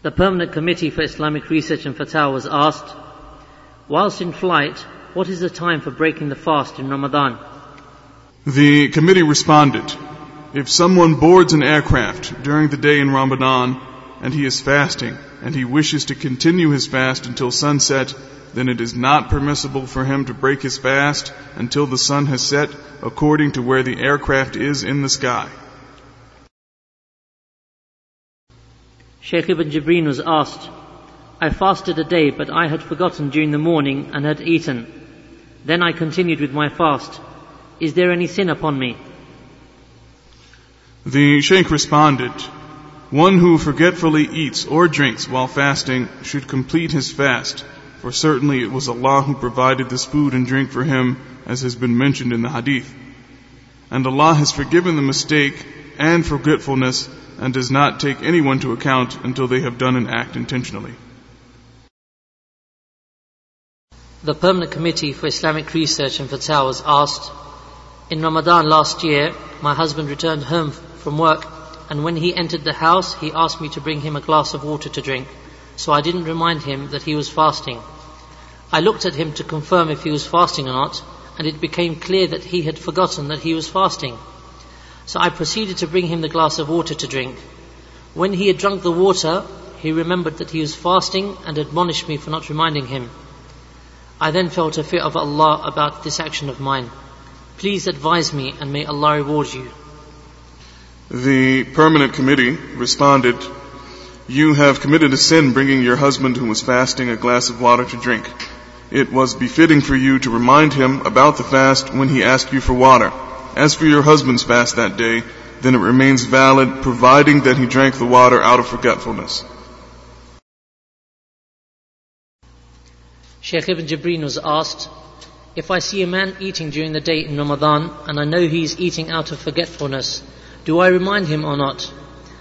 The Permanent Committee for Islamic Research and Fatwa was asked, whilst in flight, what is the time for breaking the fast in Ramadan? The committee responded, if someone boards an aircraft during the day in Ramadan and he is fasting and he wishes to continue his fast until sunset, then it is not permissible for him to break his fast until the sun has set according to where the aircraft is in the sky. Sheikh Ibn Jibreen was asked, I fasted a day, but I had forgotten during the morning and had eaten. Then I continued with my fast. Is there any sin upon me? The Sheikh responded, One who forgetfully eats or drinks while fasting should complete his fast, for certainly it was Allah who provided this food and drink for him, as has been mentioned in the hadith. And Allah has forgiven the mistake and forgetfulness and does not take anyone to account until they have done an act intentionally. The Permanent Committee for Islamic Research and Fatwa was asked, in Ramadan last year, my husband returned home from work and when he entered the house, he asked me to bring him a glass of water to drink. So I didn't remind him that he was fasting. I looked at him to confirm if he was fasting or not, and it became clear that he had forgotten that he was fasting. So I proceeded to bring him the glass of water to drink. When he had drunk the water, he remembered that he was fasting and admonished me for not reminding him. I then felt a fear of Allah about this action of mine. Please advise me and may Allah reward you. The permanent committee responded, You have committed a sin bringing your husband who was fasting a glass of water to drink. It was befitting for you to remind him about the fast when he asked you for water. As for your husband's fast that day, then it remains valid providing that he drank the water out of forgetfulness. Sheikh Ibn Jibreen was asked, If I see a man eating during the day in Ramadan and I know he is eating out of forgetfulness, do I remind him or not?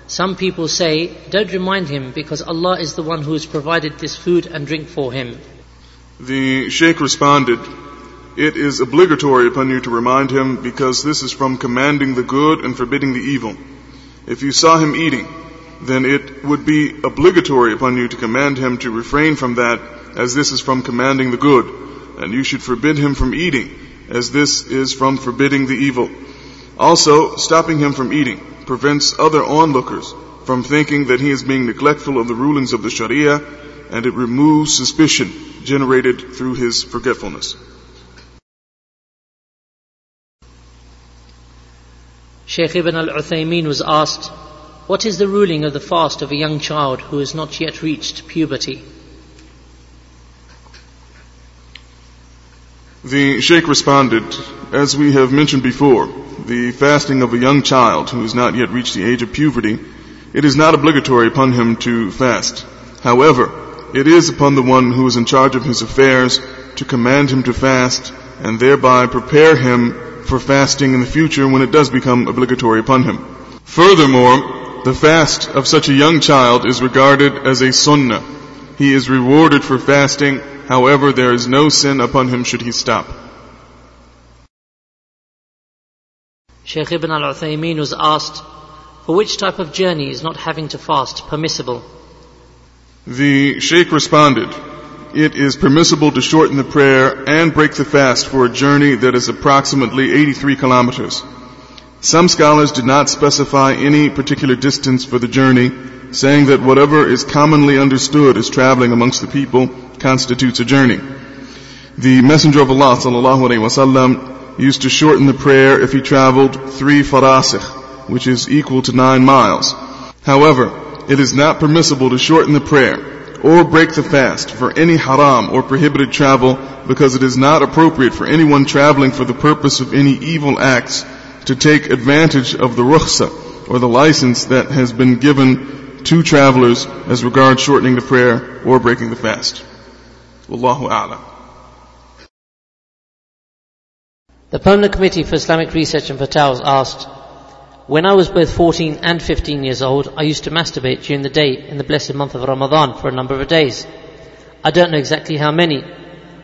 Some people say, Don't remind him because Allah is the one who has provided this food and drink for him. The Sheikh responded, it is obligatory upon you to remind him because this is from commanding the good and forbidding the evil. If you saw him eating, then it would be obligatory upon you to command him to refrain from that as this is from commanding the good. And you should forbid him from eating as this is from forbidding the evil. Also, stopping him from eating prevents other onlookers from thinking that he is being neglectful of the rulings of the Sharia and it removes suspicion generated through his forgetfulness. Sheikh Ibn al Uthaymeen was asked, What is the ruling of the fast of a young child who has not yet reached puberty? The Sheikh responded, As we have mentioned before, the fasting of a young child who has not yet reached the age of puberty, it is not obligatory upon him to fast. However, it is upon the one who is in charge of his affairs to command him to fast and thereby prepare him for fasting in the future when it does become obligatory upon him. Furthermore, the fast of such a young child is regarded as a sunnah. He is rewarded for fasting, however there is no sin upon him should he stop. Shaykh Ibn al-Uthaymeen was asked, for which type of journey is not having to fast permissible? The Shaykh responded, it is permissible to shorten the prayer and break the fast for a journey that is approximately 83 kilometers. Some scholars did not specify any particular distance for the journey, saying that whatever is commonly understood as traveling amongst the people constitutes a journey. The Messenger of Allah sallallahu used to shorten the prayer if he traveled three farasikh, which is equal to nine miles. However, it is not permissible to shorten the prayer or break the fast for any haram or prohibited travel because it is not appropriate for anyone traveling for the purpose of any evil acts to take advantage of the rukhsa or the license that has been given to travelers as regards shortening the prayer or breaking the fast. Wallahu a'lam. The Permanent Committee for Islamic Research and Fatwa was asked, when I was both 14 and 15 years old, I used to masturbate during the day in the blessed month of Ramadan for a number of days. I don't know exactly how many.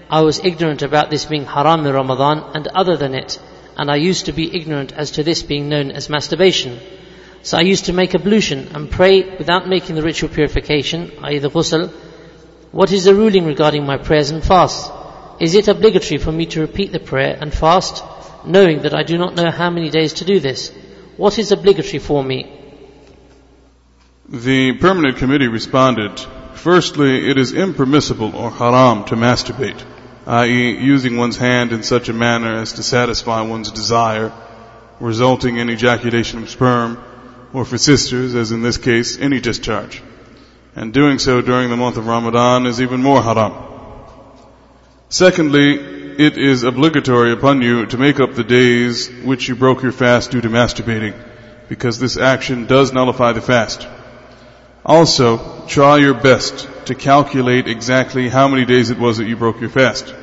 I was ignorant about this being haram in Ramadan and other than it, and I used to be ignorant as to this being known as masturbation. So I used to make ablution and pray without making the ritual purification, i.e. the ghusl. What is the ruling regarding my prayers and fasts? Is it obligatory for me to repeat the prayer and fast, knowing that I do not know how many days to do this? What is obligatory for me? The permanent committee responded, firstly, it is impermissible or haram to masturbate, i.e. using one's hand in such a manner as to satisfy one's desire, resulting in ejaculation of sperm, or for sisters, as in this case, any discharge. And doing so during the month of Ramadan is even more haram. Secondly, it is obligatory upon you to make up the days which you broke your fast due to masturbating, because this action does nullify the fast. Also, try your best to calculate exactly how many days it was that you broke your fast.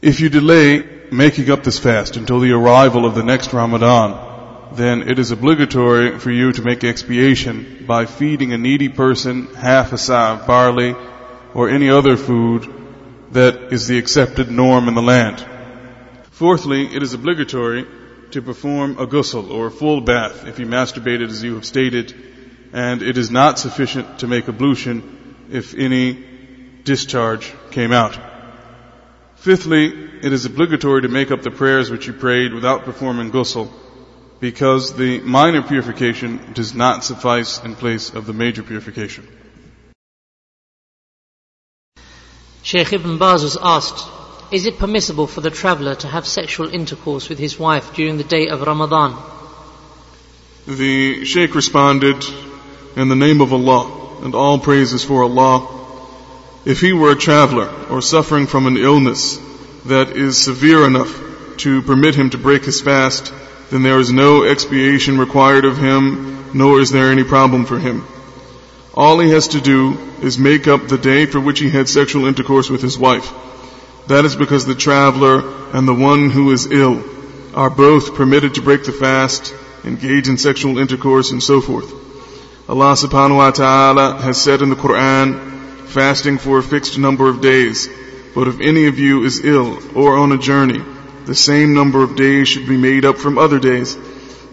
If you delay making up this fast until the arrival of the next Ramadan, then it is obligatory for you to make expiation by feeding a needy person half a sa of barley or any other food that is the accepted norm in the land. Fourthly, it is obligatory to perform a ghusl or a full bath if you masturbated as you have stated and it is not sufficient to make ablution if any discharge came out. Fifthly, it is obligatory to make up the prayers which you prayed without performing ghusl, because the minor purification does not suffice in place of the major purification. Sheikh Ibn Baz was asked, Is it permissible for the traveller to have sexual intercourse with his wife during the day of Ramadan? The Sheikh responded, in the name of Allah, and all praises for Allah. If he were a traveler or suffering from an illness that is severe enough to permit him to break his fast, then there is no expiation required of him, nor is there any problem for him. All he has to do is make up the day for which he had sexual intercourse with his wife. That is because the traveler and the one who is ill are both permitted to break the fast, engage in sexual intercourse, and so forth. Allah subhanahu wa ta'ala has said in the Quran, fasting for a fixed number of days. But if any of you is ill or on a journey, the same number of days should be made up from other days.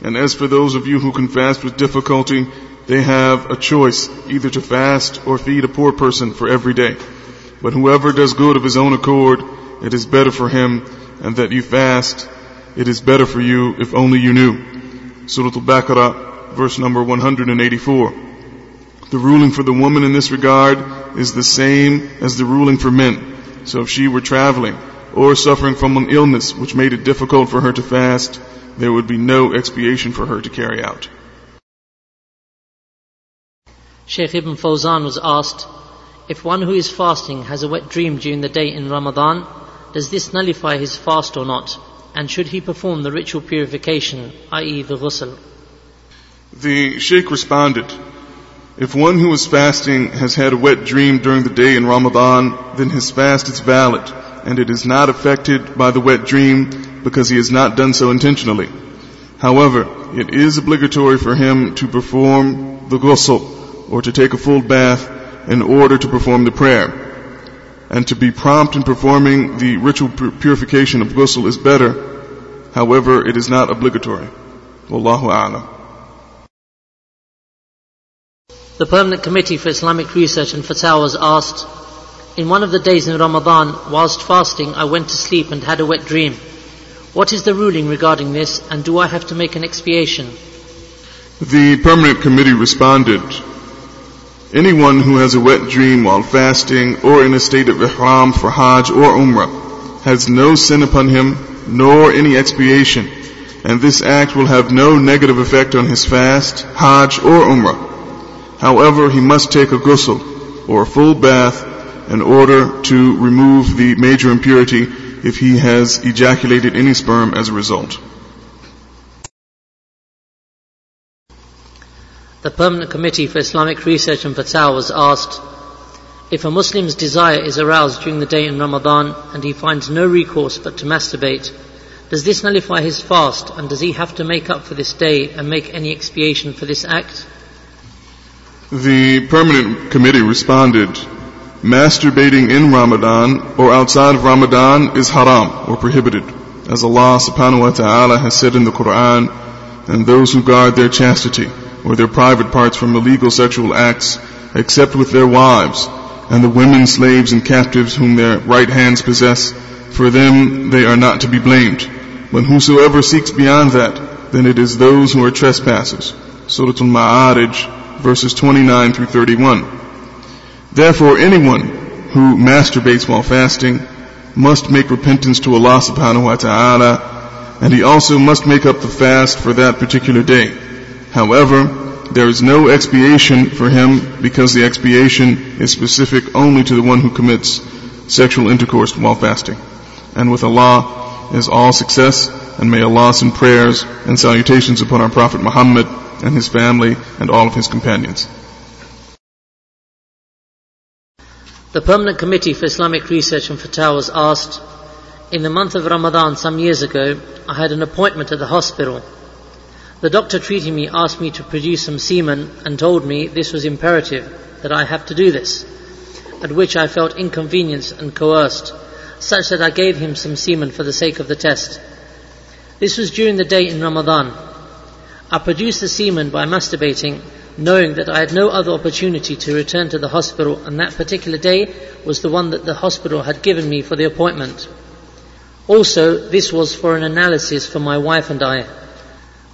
And as for those of you who can fast with difficulty, they have a choice either to fast or feed a poor person for every day. But whoever does good of his own accord, it is better for him, and that you fast, it is better for you if only you knew. Surah Al-Baqarah, verse number 184. The ruling for the woman in this regard is the same as the ruling for men. So if she were traveling or suffering from an illness which made it difficult for her to fast, there would be no expiation for her to carry out. Sheikh Ibn Fawzan was asked, if one who is fasting has a wet dream during the day in Ramadan, does this nullify his fast or not? And should he perform the ritual purification, i.e. the ghusl? The Sheikh responded, if one who is fasting has had a wet dream during the day in Ramadan, then his fast is valid, and it is not affected by the wet dream because he has not done so intentionally. However, it is obligatory for him to perform the ghusl, or to take a full bath, in order to perform the prayer. And to be prompt in performing the ritual purification of ghusl is better, however, it is not obligatory. Wallahu a'lam. The Permanent Committee for Islamic Research and Fatwa was asked, in one of the days in Ramadan, whilst fasting, I went to sleep and had a wet dream. What is the ruling regarding this, and do I have to make an expiation? The Permanent Committee responded, Anyone who has a wet dream while fasting or in a state of ihram for Hajj or Umrah has no sin upon him, nor any expiation, and this act will have no negative effect on his fast, Hajj or Umrah. However, he must take a ghusl or a full bath in order to remove the major impurity if he has ejaculated any sperm as a result. The Permanent Committee for Islamic Research and Fatwa was asked, if a Muslim's desire is aroused during the day in Ramadan and he finds no recourse but to masturbate, does this nullify his fast and does he have to make up for this day and make any expiation for this act? The permanent committee responded, masturbating in Ramadan or outside of Ramadan is haram or prohibited. As Allah subhanahu wa ta'ala has said in the Quran, and those who guard their chastity or their private parts from illegal sexual acts except with their wives and the women slaves and captives whom their right hands possess, for them they are not to be blamed. But whosoever seeks beyond that, then it is those who are trespassers. Surah Al-Ma'arij, verses 29 through 31. Therefore anyone who masturbates while fasting must make repentance to Allah subhanahu wa ta'ala, and he also must make up the fast for that particular day. However, there is no expiation for him because the expiation is specific only to the one who commits sexual intercourse while fasting. And with Allah is all success, and may Allah send prayers and salutations upon our Prophet Muhammad and his family and all of his companions. The Permanent Committee for Islamic Research and Fatwa was asked, in the month of Ramadan some years ago, I had an appointment at the hospital. The doctor treating me asked me to produce some semen and told me this was imperative, that I have to do this, at which I felt inconvenienced and coerced, such that I gave him some semen for the sake of the test. This was during the day in Ramadan. I produced the semen by masturbating knowing that I had no other opportunity to return to the hospital and that particular day was the one that the hospital had given me for the appointment. Also, this was for an analysis for my wife and I.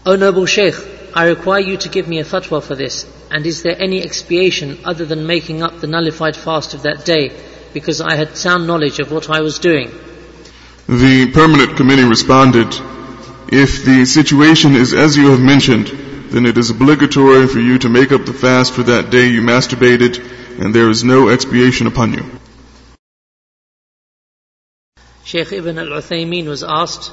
O noble Sheikh, I require you to give me a fatwa for this, and is there any expiation other than making up the nullified fast of that day, because I had sound knowledge of what I was doing? The permanent committee responded, if the situation is as you have mentioned, then it is obligatory for you to make up the fast for that day you masturbated, and there is no expiation upon you. Sheikh Ibn al Uthaymeen was asked,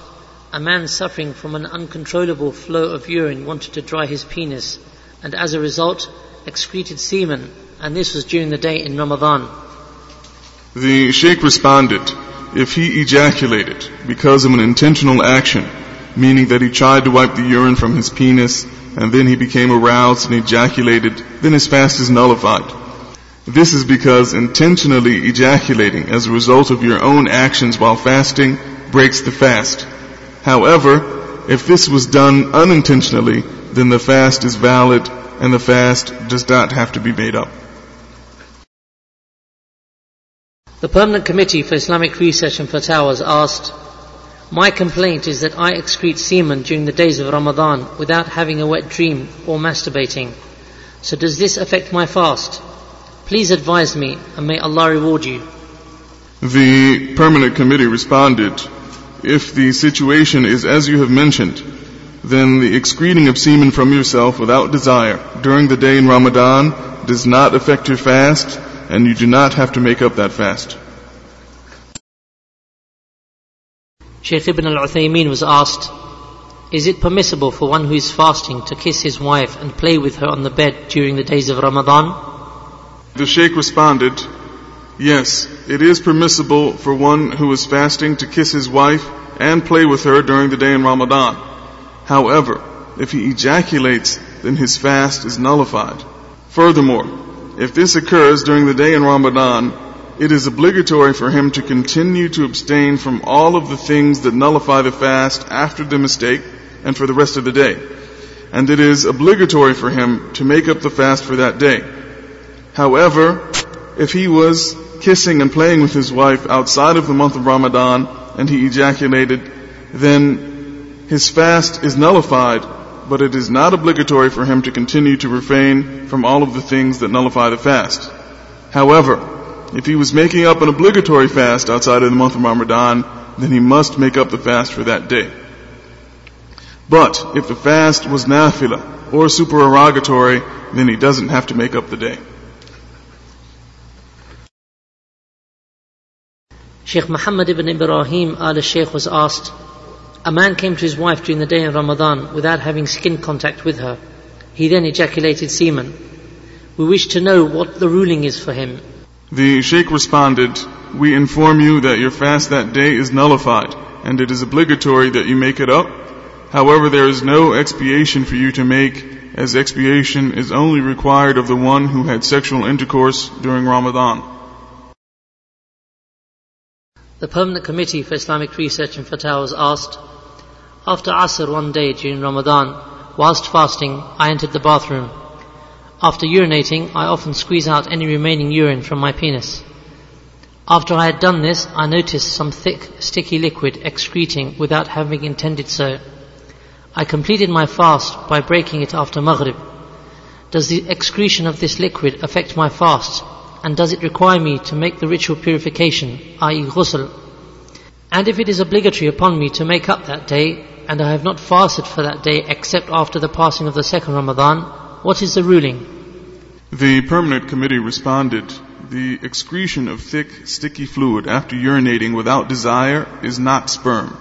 a man suffering from an uncontrollable flow of urine wanted to dry his penis, and as a result excreted semen, and this was during the day in Ramadan. The Sheikh responded, if he ejaculated because of an intentional action, meaning that he tried to wipe the urine from his penis and then he became aroused and ejaculated, then his fast is nullified. This is because intentionally ejaculating as a result of your own actions while fasting breaks the fast. However, if this was done unintentionally, then the fast is valid and the fast does not have to be made up. The Permanent Committee for Islamic Research and Fatwa was asked, my complaint is that I excrete semen during the days of Ramadan without having a wet dream or masturbating. So does this affect my fast? Please advise me and may Allah reward you. The permanent committee responded, if the situation is as you have mentioned, then the excreting of semen from yourself without desire during the day in Ramadan does not affect your fast and you do not have to make up that fast. Shaykh Ibn al-Uthaymeen was asked, is it permissible for one who is fasting to kiss his wife and play with her on the bed during the days of Ramadan? The Shaykh responded, yes, it is permissible for one who is fasting to kiss his wife and play with her during the day in Ramadan. However, if he ejaculates, then his fast is nullified. Furthermore, if this occurs during the day in Ramadan, it is obligatory for him to continue to abstain from all of the things that nullify the fast after the mistake and for the rest of the day. And it is obligatory for him to make up the fast for that day. However, if he was kissing and playing with his wife outside of the month of Ramadan and he ejaculated, then his fast is nullified, but it is not obligatory for him to continue to refrain from all of the things that nullify the fast. However, if he was making up an obligatory fast outside of the month of Ramadan, then he must make up the fast for that day. But if the fast was nafila or supererogatory, then he doesn't have to make up the day. Sheikh Muhammad ibn Ibrahim al-Sheikh was asked, a man came to his wife during the day of Ramadan without having skin contact with her. He then ejaculated semen. We wish to know what the ruling is for him the sheikh responded, We inform you that your fast that day is nullified, and it is obligatory that you make it up. However, there is no expiation for you to make, as expiation is only required of the one who had sexual intercourse during Ramadan. The Permanent Committee for Islamic Research and Fatwa was asked, after Asr one day during Ramadan, whilst fasting, I entered the bathroom. After urinating, I often squeeze out any remaining urine from my penis. After I had done this, I noticed some thick, sticky liquid excreting without having intended so. I completed my fast by breaking it after Maghrib. Does the excretion of this liquid affect my fast? And does it require me to make the ritual purification, i.e. ghusl? And if it is obligatory upon me to make up that day, and I have not fasted for that day except after the passing of the second Ramadan, what is the ruling? The permanent committee responded, the excretion of thick, sticky fluid after urinating without desire is not sperm.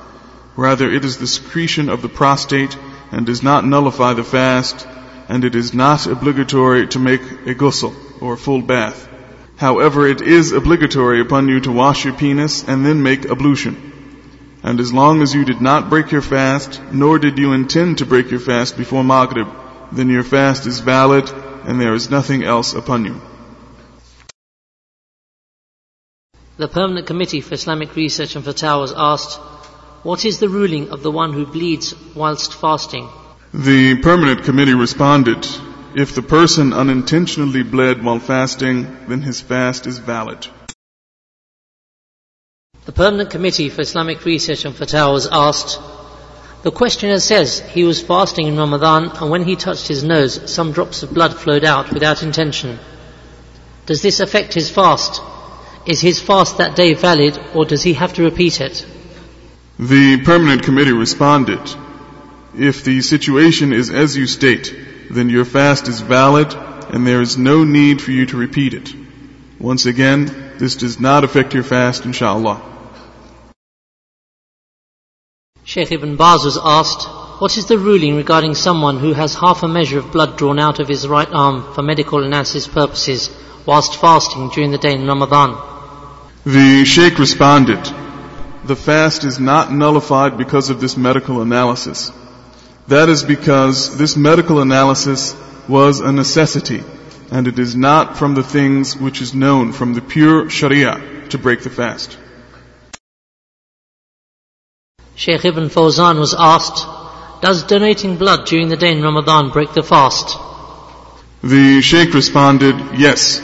Rather, it is the secretion of the prostate and does not nullify the fast, and it is not obligatory to make a ghusl or full bath. However, it is obligatory upon you to wash your penis and then make ablution. And as long as you did not break your fast, nor did you intend to break your fast before Maghrib, then your fast is valid and there is nothing else upon you. The Permanent Committee for Islamic Research and Fatwa was asked, What is the ruling of the one who bleeds whilst fasting? The permanent committee responded, if the person unintentionally bled while fasting, then his fast is valid. The Permanent Committee for Islamic Research and was asked, the questioner says he was fasting in Ramadan and when he touched his nose, some drops of blood flowed out without intention. Does this affect his fast? Is his fast that day valid or does he have to repeat it? The permanent committee responded, if the situation is as you state, then your fast is valid and there is no need for you to repeat it. Once again, this does not affect your fast, inshallah. Sheikh Ibn Baz was asked, what is the ruling regarding someone who has half a measure of blood drawn out of his right arm for medical analysis purposes whilst fasting during the day in Ramadan? The Sheikh responded, the fast is not nullified because of this medical analysis. That is because this medical analysis was a necessity and it is not from the things which is known from the pure Sharia to break the fast. Sheikh Ibn Fawzan was asked, Does donating blood during the day in Ramadan break the fast? The Sheikh responded, Yes.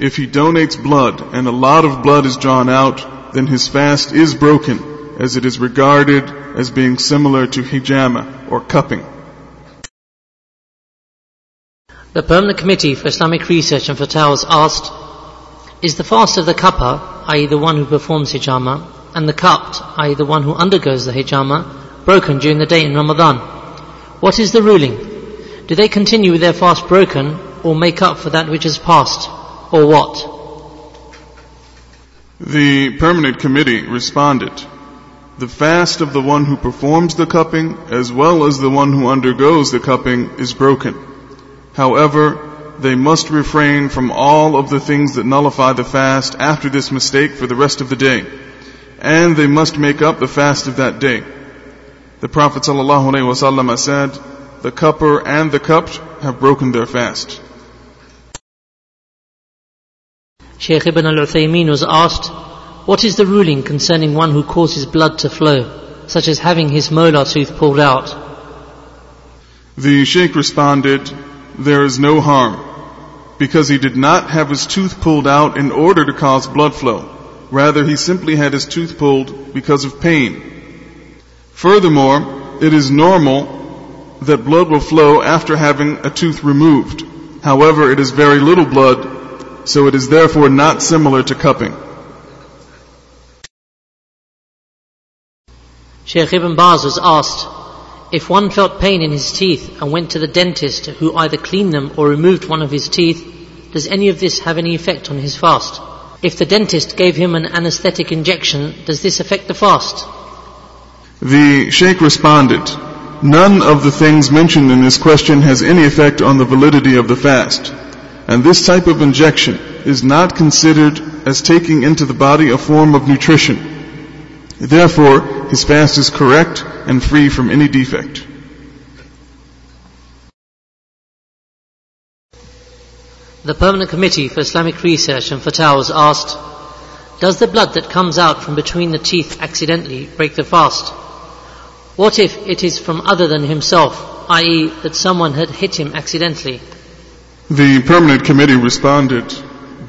If he donates blood and a lot of blood is drawn out, then his fast is broken, as it is regarded as being similar to hijama or cupping. The Permanent Committee for Islamic Research and Fatwa was asked, Is the fast of the cupper, i.e. the one who performs hijama, and the cupped, i.e. the one who undergoes the hijama, broken during the day in Ramadan. What is the ruling? Do they continue with their fast broken or make up for that which has passed? Or what? The permanent committee responded, the fast of the one who performs the cupping as well as the one who undergoes the cupping is broken. However, they must refrain from all of the things that nullify the fast after this mistake for the rest of the day and they must make up the fast of that day. The Prophet ﷺ said, the cupper and the cupped have broken their fast. Shaykh Ibn al-Uthaymeen was asked, what is the ruling concerning one who causes blood to flow, such as having his molar tooth pulled out? The sheikh responded, there is no harm, because he did not have his tooth pulled out in order to cause blood flow. Rather, he simply had his tooth pulled because of pain. Furthermore, it is normal that blood will flow after having a tooth removed. However, it is very little blood, so it is therefore not similar to cupping. Sheikh Ibn Baz was asked, if one felt pain in his teeth and went to the dentist who either cleaned them or removed one of his teeth, does any of this have any effect on his fast? If the dentist gave him an anesthetic injection, does this affect the fast? The Sheikh responded, None of the things mentioned in this question has any effect on the validity of the fast. And this type of injection is not considered as taking into the body a form of nutrition. Therefore, his fast is correct and free from any defect. The Permanent Committee for Islamic Research and Fatwa was asked, does the blood that comes out from between the teeth accidentally break the fast? What if it is from other than himself i.e. that someone had hit him accidentally. The permanent committee responded,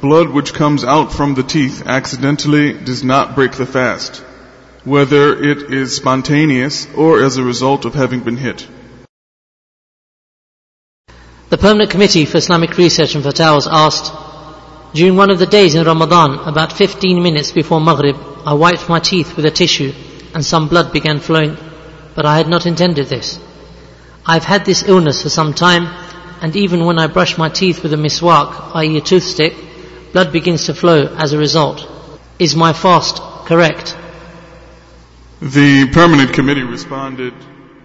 blood which comes out from the teeth accidentally does not break the fast, whether it is spontaneous or as a result of having been hit. The Permanent Committee for Islamic Research and Fatwa was asked, during one of the days in Ramadan, about 15 minutes before Maghrib, I wiped my teeth with a tissue and some blood began flowing, but I had not intended this. I've had this illness for some time, and even when I brush my teeth with a miswak, i.e. a toothstick, blood begins to flow as a result. Is my fast correct? The permanent committee responded,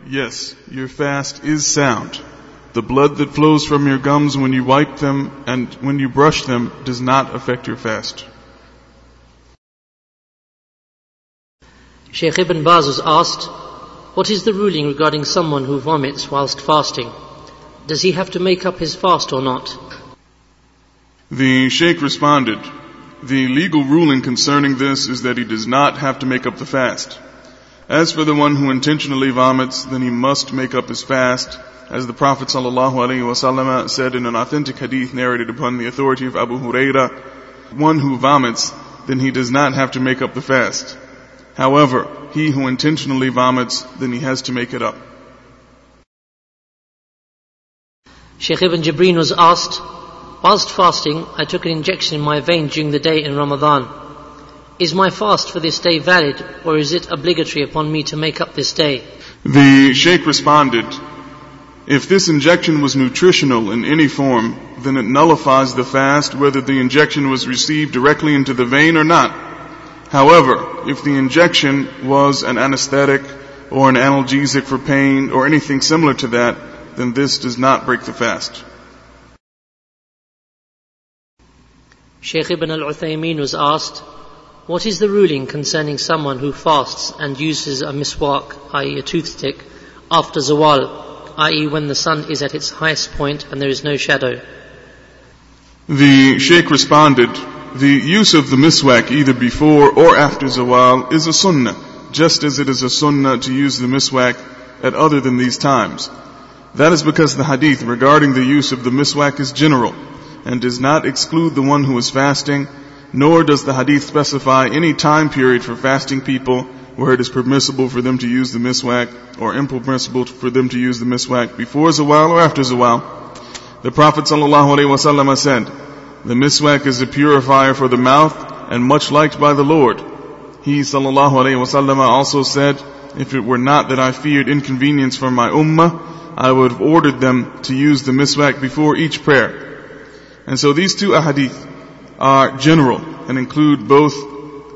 yes, your fast is sound. The blood that flows from your gums when you wipe them and when you brush them does not affect your fast. Sheikh Ibn Baz was asked, What is the ruling regarding someone who vomits whilst fasting? Does he have to make up his fast or not? The Sheikh responded, The legal ruling concerning this is that he does not have to make up the fast. As for the one who intentionally vomits, then he must make up his fast, as the Prophet ﷺ said in an authentic hadith narrated upon the authority of Abu Huraira, one who vomits, then he does not have to make up the fast. However, he who intentionally vomits, then he has to make it up. Sheikh Ibn Jibreen was asked, Whilst fasting, I took an injection in my vein during the day in Ramadan. Is my fast for this day valid, or is it obligatory upon me to make up this day? The Sheikh responded, if this injection was nutritional in any form, then it nullifies the fast whether the injection was received directly into the vein or not. However, if the injection was an anesthetic or an analgesic for pain or anything similar to that, then this does not break the fast. Sheikh Ibn al-Uthaymeen was asked, what is the ruling concerning someone who fasts and uses a miswak, i.e. a toothstick, after zawal, i.e. when the sun is at its highest point and there is no shadow? The Sheikh responded, the use of the miswak either before or after zawal is a sunnah, just as it is a sunnah to use the miswak at other than these times. That is because the hadith regarding the use of the miswak is general and does not exclude the one who is fasting, nor does the hadith specify any time period for fasting people where it is permissible for them to use the miswak or impermissible for them to use the miswak before zawal or after zawal. The Prophet ﷺ said, the miswak is a purifier for the mouth and much liked by the Lord. He ﷺ also said, if it were not that I feared inconvenience for my ummah, I would have ordered them to use the miswak before each prayer. And so these two ahadith are general and include both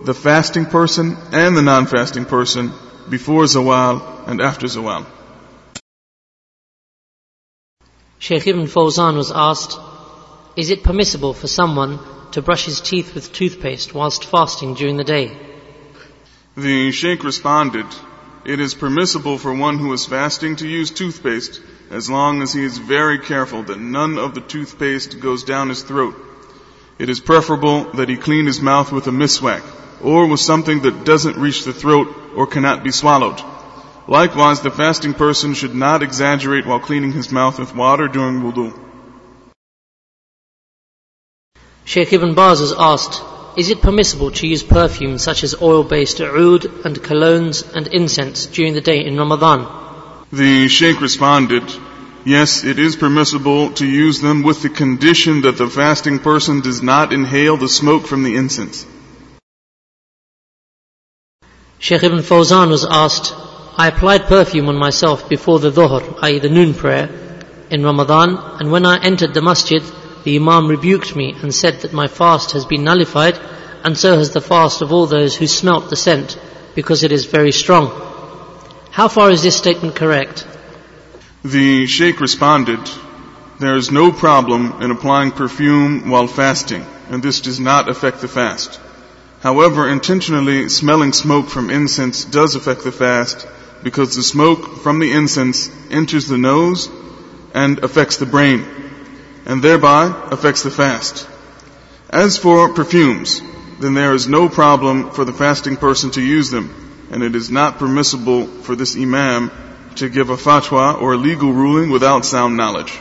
the fasting person and the non-fasting person before zawal and after zawal. Sheikh Ibn Fawzan was asked, is it permissible for someone to brush his teeth with toothpaste whilst fasting during the day? The Sheikh responded, it is permissible for one who is fasting to use toothpaste as long as he is very careful that none of the toothpaste goes down his throat. It is preferable that he clean his mouth with a miswak or with something that doesn't reach the throat or cannot be swallowed. Likewise, the fasting person should not exaggerate while cleaning his mouth with water during wudu. Sheikh Ibn Baz was asked, is it permissible to use perfumes such as oil-based oud and colognes and incense during the day in Ramadan? The Sheikh responded, Yes, it is permissible to use them with the condition that the fasting person does not inhale the smoke from the incense. Sheikh Ibn Fawzan was asked, I applied perfume on myself before the dhuhr, i.e. the noon prayer, in Ramadan, and when I entered the masjid, the Imam rebuked me and said that my fast has been nullified, and so has the fast of all those who smelt the scent, because it is very strong. How far is this statement correct? The Sheikh responded, there is no problem in applying perfume while fasting, and this does not affect the fast. However, intentionally smelling smoke from incense does affect the fast because the smoke from the incense enters the nose and affects the brain, and thereby affects the fast. As for perfumes, then there is no problem for the fasting person to use them and it is not permissible for this imam to give a fatwa or a legal ruling without sound knowledge.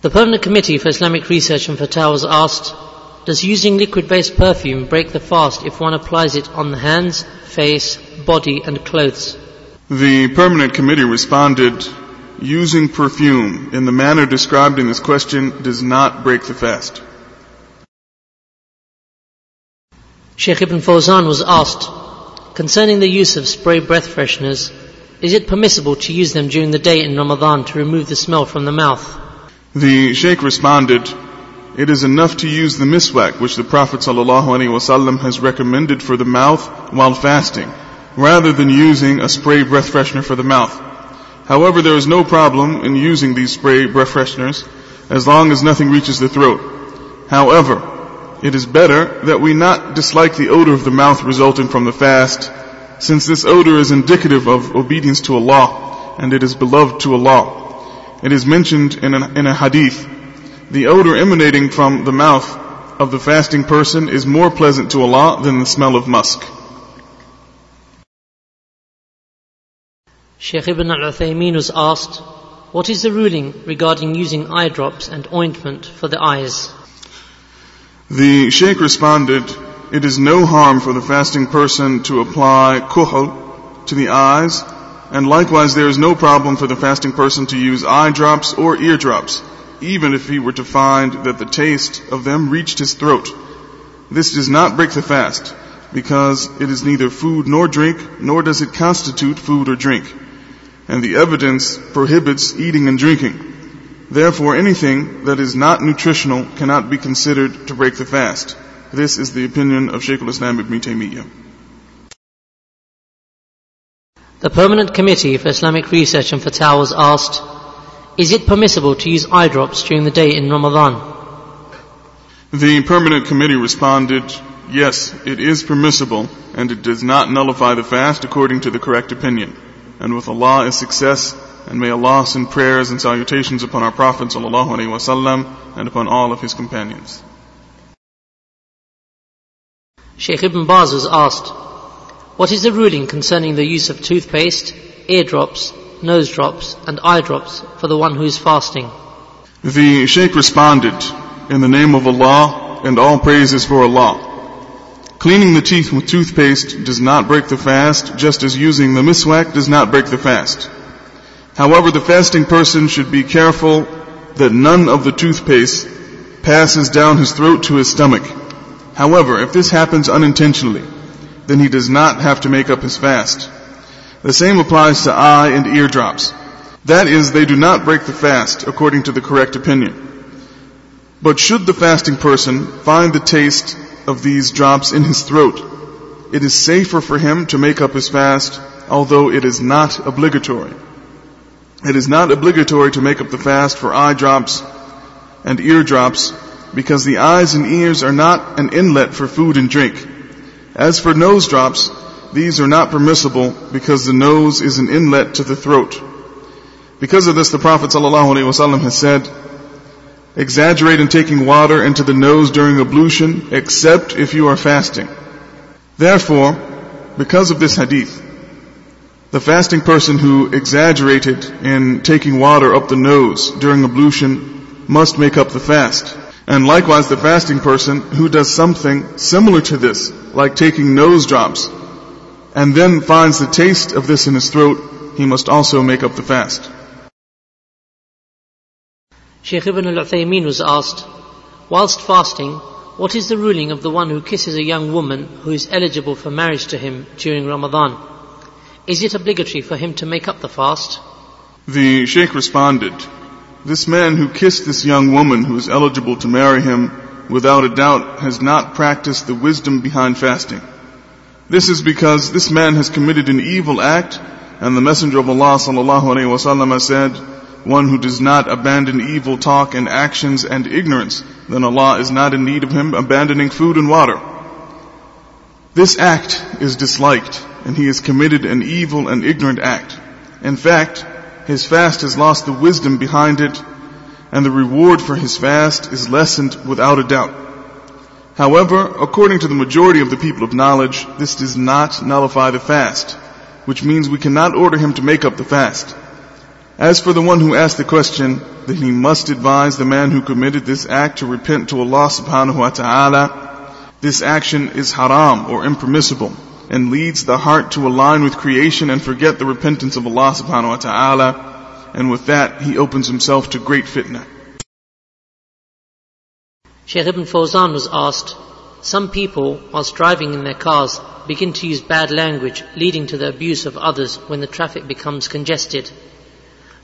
The Permanent Committee for Islamic Research and Fatwas asked, does using liquid-based perfume break the fast if one applies it on the hands, face, body and clothes? The permanent committee responded, using perfume in the manner described in this question does not break the fast. Sheikh Ibn Fawzan was asked, concerning the use of spray breath fresheners, is it permissible to use them during the day in Ramadan to remove the smell from the mouth? The Sheikh responded, it is enough to use the miswak which the Prophet ﷺ has recommended for the mouth while fasting, rather than using a spray breath freshener for the mouth. However, there is no problem in using these spray breath fresheners as long as nothing reaches the throat. However, it is better that we not dislike the odor of the mouth resulting from the fast, since this odor is indicative of obedience to Allah, and it is beloved to Allah. It is mentioned in a, in a hadith. The odor emanating from the mouth of the fasting person is more pleasant to Allah than the smell of musk. Sheikh Ibn al-Uthaymeen was asked, what is the ruling regarding using eye drops and ointment for the eyes? The Sheikh responded, it is no harm for the fasting person to apply kuhl to the eyes and likewise, there is no problem for the fasting person to use eye drops or ear drops, even if he were to find that the taste of them reached his throat. This does not break the fast, because it is neither food nor drink, nor does it constitute food or drink. And the evidence prohibits eating and drinking. Therefore, anything that is not nutritional cannot be considered to break the fast. This is the opinion of Shaykh al-Islam ibn Taymiyyah. The Permanent Committee for Islamic Research and Fatwa was asked, is it permissible to use eye drops during the day in Ramadan? The Permanent Committee responded, yes, it is permissible and it does not nullify the fast according to the correct opinion. And with Allah is success and may Allah send prayers and salutations upon our Prophet ﷺ and upon all of his companions. Sheikh Ibn Baz was asked, what is the ruling concerning the use of toothpaste, ear drops, nose drops, and eye drops for the one who is fasting? The Sheikh responded, In the name of Allah, and all praises for Allah. Cleaning the teeth with toothpaste does not break the fast, just as using the miswak does not break the fast. However, the fasting person should be careful that none of the toothpaste passes down his throat to his stomach. However, if this happens unintentionally, then he does not have to make up his fast. The same applies to eye and ear drops. That is, they do not break the fast according to the correct opinion. But should the fasting person find the taste of these drops in his throat, it is safer for him to make up his fast, although it is not obligatory. It is not obligatory to make up the fast for eye drops and ear drops because the eyes and ears are not an inlet for food and drink. As for nose drops, these are not permissible because the nose is an inlet to the throat. Because of this, the Prophet ﷺ has said, exaggerate in taking water into the nose during ablution, except if you are fasting. Therefore, because of this hadith, the fasting person who exaggerated in taking water up the nose during ablution must make up the fast. And likewise, the fasting person who does something similar to this, like taking nose drops, and then finds the taste of this in his throat, he must also make up the fast. Sheikh Ibn al-Uthaymeen was asked, whilst fasting, what is the ruling of the one who kisses a young woman who is eligible for marriage to him during Ramadan? Is it obligatory for him to make up the fast? The Sheikh responded, this man who kissed this young woman who is eligible to marry him, without a doubt has not practiced the wisdom behind fasting. This is because this man has committed an evil act, and the Messenger of Allah wasallam said, one who does not abandon evil talk and actions and ignorance, then Allah is not in need of him abandoning food and water. This act is disliked, and he has committed an evil and ignorant act. In fact, his fast has lost the wisdom behind it, and the reward for his fast is lessened without a doubt. However, according to the majority of the people of knowledge, this does not nullify the fast, which means we cannot order him to make up the fast. As for the one who asked the question, then he must advise the man who committed this act to repent to Allah subhanahu wa ta'ala. This action is haram or impermissible and leads the heart to align with creation and forget the repentance of Allah subhanahu wa ta'ala. And with that, he opens himself to great fitna. Sheikh Ibn Fawzan was asked, some people, whilst driving in their cars, begin to use bad language, leading to the abuse of others when the traffic becomes congested.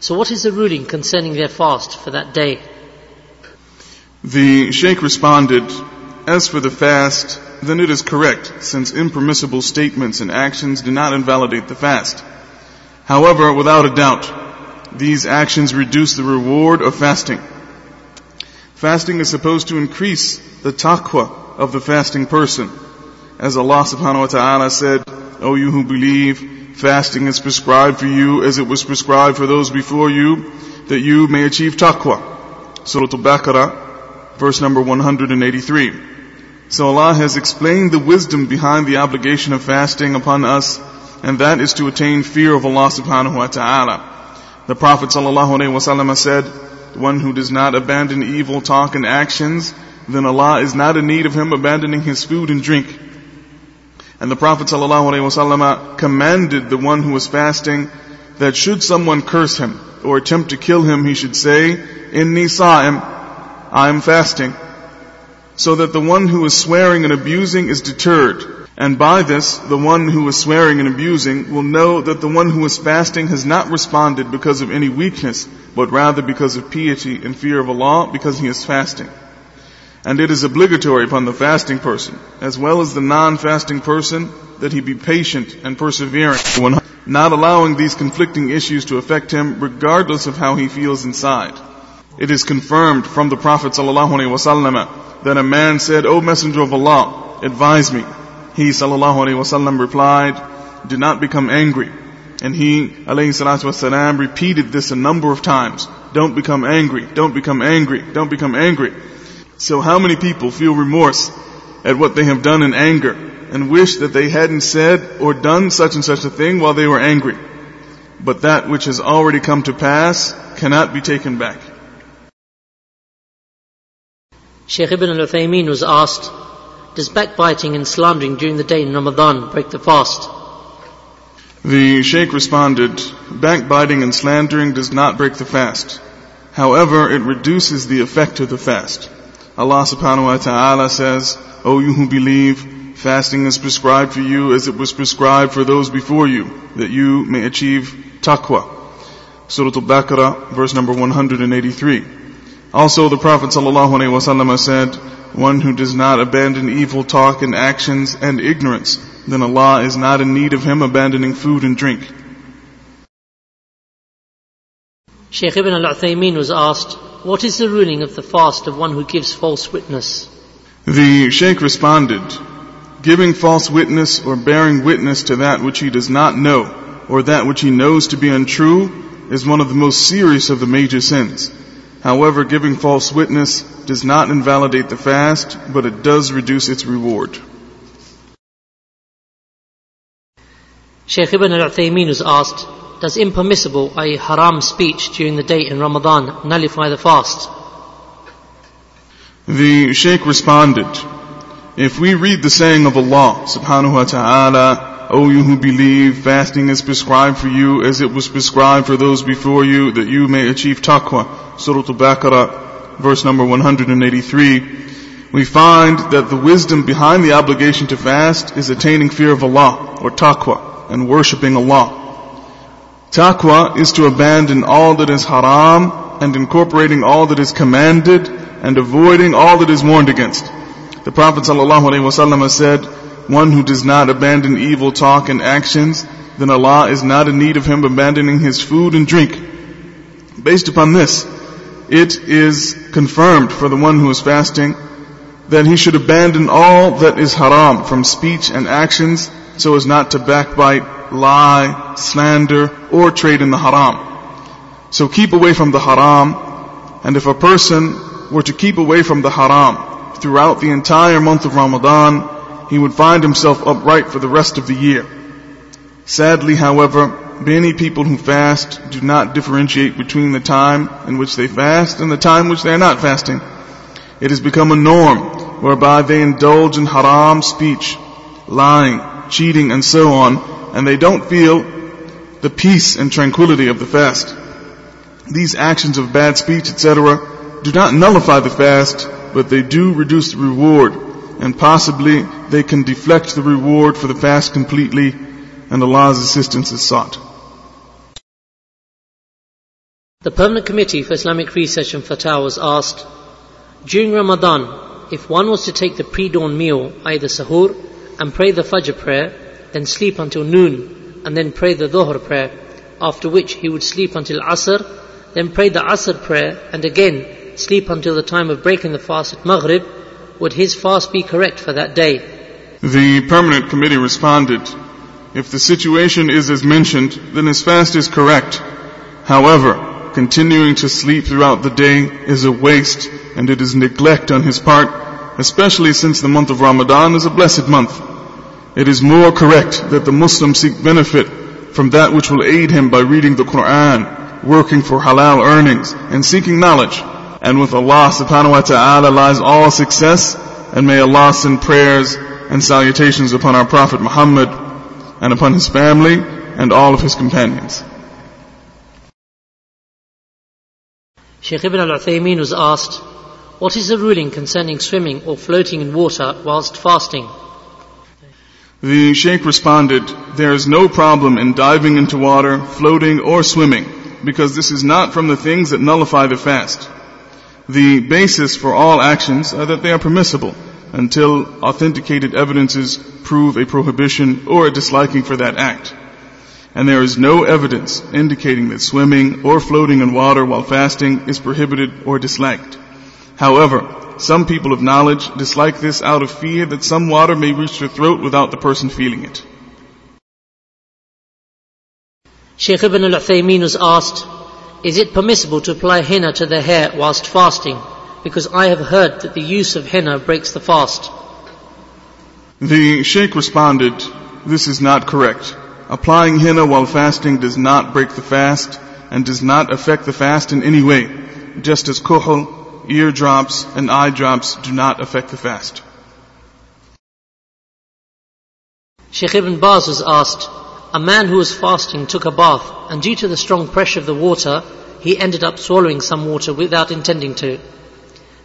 So what is the ruling concerning their fast for that day? The Sheikh responded, As for the fast, then it is correct, since impermissible statements and actions do not invalidate the fast. However, without a doubt, these actions reduce the reward of fasting. Fasting is supposed to increase the taqwa of the fasting person. As Allah subhanahu wa ta'ala said, O you who believe, fasting is prescribed for you as it was prescribed for those before you, that you may achieve taqwa. Surah Al-Baqarah, verse number 183. So Allah has explained the wisdom behind the obligation of fasting upon us, and that is to attain fear of Allah subhanahu wa ta'ala. The Prophet sallallahu alaihi wasallam said, one who does not abandon evil talk and actions, then Allah is not in need of him abandoning his food and drink. And the Prophet ﷺ commanded the one who was fasting that should someone curse him or attempt to kill him, he should say, Inni sa'im, I am fasting. So that the one who is swearing and abusing is deterred. And by this, the one who is swearing and abusing will know that the one who is fasting has not responded because of any weakness, but rather because of piety and fear of Allah because he is fasting. And it is obligatory upon the fasting person, as well as the non-fasting person, that he be patient and persevering, not allowing these conflicting issues to affect him regardless of how he feels inside. It is confirmed from the Prophet ﷺ that a man said, O Messenger of Allah, advise me. He wasallam replied, do not become angry. And he wasalam repeated this a number of times. Don't become angry, don't become angry, don't become angry. So how many people feel remorse at what they have done in anger and wish that they hadn't said or done such and such a thing while they were angry? But that which has already come to pass cannot be taken back. Shaykh Ibn al-Uthaymeen was asked, does backbiting and slandering during the day in Ramadan break the fast? The Sheikh responded, backbiting and slandering does not break the fast. However, it reduces the effect of the fast. Allah subhanahu wa ta'ala says, O you who believe, fasting is prescribed for you as it was prescribed for those before you, that you may achieve taqwa. Surah Al-Baqarah, verse number 183. Also the Prophet ﷺ said, one who does not abandon evil talk and actions and ignorance, then Allah is not in need of him abandoning food and drink. Shaykh Ibn al-Uthaymeen was asked, what is the ruling of the fast of one who gives false witness? The Shaykh responded, giving false witness or bearing witness to that which he does not know or that which he knows to be untrue is one of the most serious of the major sins. However, giving false witness does not invalidate the fast, but it does reduce its reward. Shaykh Ibn al-Uthaymeen was asked, does impermissible, i.e. haram speech during the day in Ramadan nullify the fast? The Shaykh responded, if we read the saying of Allah subhanahu wa ta'ala, O you who believe, fasting is prescribed for you as it was prescribed for those before you that you may achieve taqwa. Surah Al-Baqarah, verse number 183. We find that the wisdom behind the obligation to fast is attaining fear of Allah or taqwa and worshipping Allah. Taqwa is to abandon all that is haram and incorporating all that is commanded and avoiding all that is warned against. The Prophet ﷺ has said, one who does not abandon evil talk and actions, then Allah is not in need of him abandoning his food and drink. Based upon this, it is confirmed for the one who is fasting that he should abandon all that is haram from speech and actions so as not to backbite, lie, slander, or trade in the haram. So keep away from the haram, and if a person were to keep away from the haram throughout the entire month of Ramadan, he would find himself upright for the rest of the year. Sadly, however, many people who fast do not differentiate between the time in which they fast and the time which they are not fasting. It has become a norm whereby they indulge in haram speech, lying, cheating, and so on, and they don't feel the peace and tranquility of the fast. These actions of bad speech, etc., do not nullify the fast, but they do reduce the reward, and possibly they can deflect the reward for the fast completely, and Allah's assistance is sought. The Permanent Committee for Islamic Research and was asked, during Ramadan, if one was to take the pre-dawn meal, either sahur, and pray the Fajr prayer, then sleep until noon, and then pray the Dhuhr prayer, after which he would sleep until Asr, then pray the Asr prayer, and again sleep until the time of breaking the fast at Maghrib, would his fast be correct for that day? The permanent committee responded, if the situation is as mentioned, then his fast is correct. However, continuing to sleep throughout the day is a waste and it is neglect on his part, especially since the month of Ramadan is a blessed month. It is more correct that the Muslim seek benefit from that which will aid him by reading the Quran, working for halal earnings, and seeking knowledge. And with Allah subhanahu wa ta'ala lies all success, and may Allah send prayers and salutations upon our Prophet Muhammad and upon his family and all of his companions. Sheikh Ibn al-Uthaymeen was asked, what is the ruling concerning swimming or floating in water whilst fasting? The Sheikh responded, there is no problem in diving into water, floating, or swimming, because this is not from the things that nullify the fast. The basis for all actions are that they are permissible until authenticated evidences prove a prohibition or a disliking for that act. And there is no evidence indicating that swimming or floating in water while fasting is prohibited or disliked. However, some people of knowledge dislike this out of fear that some water may reach their throat without the person feeling it. Sheikh Ibn al-Uthaymeen was asked, is it permissible to apply henna to the hair whilst fasting? Because I have heard that the use of henna breaks the fast. The Sheikh responded, this is not correct. Applying henna while fasting does not break the fast and does not affect the fast in any way, just as kuhl eardrops, and eye drops do not affect the fast. Sheikh Ibn Baz was asked, a man who was fasting took a bath and due to the strong pressure of the water, he ended up swallowing some water without intending to.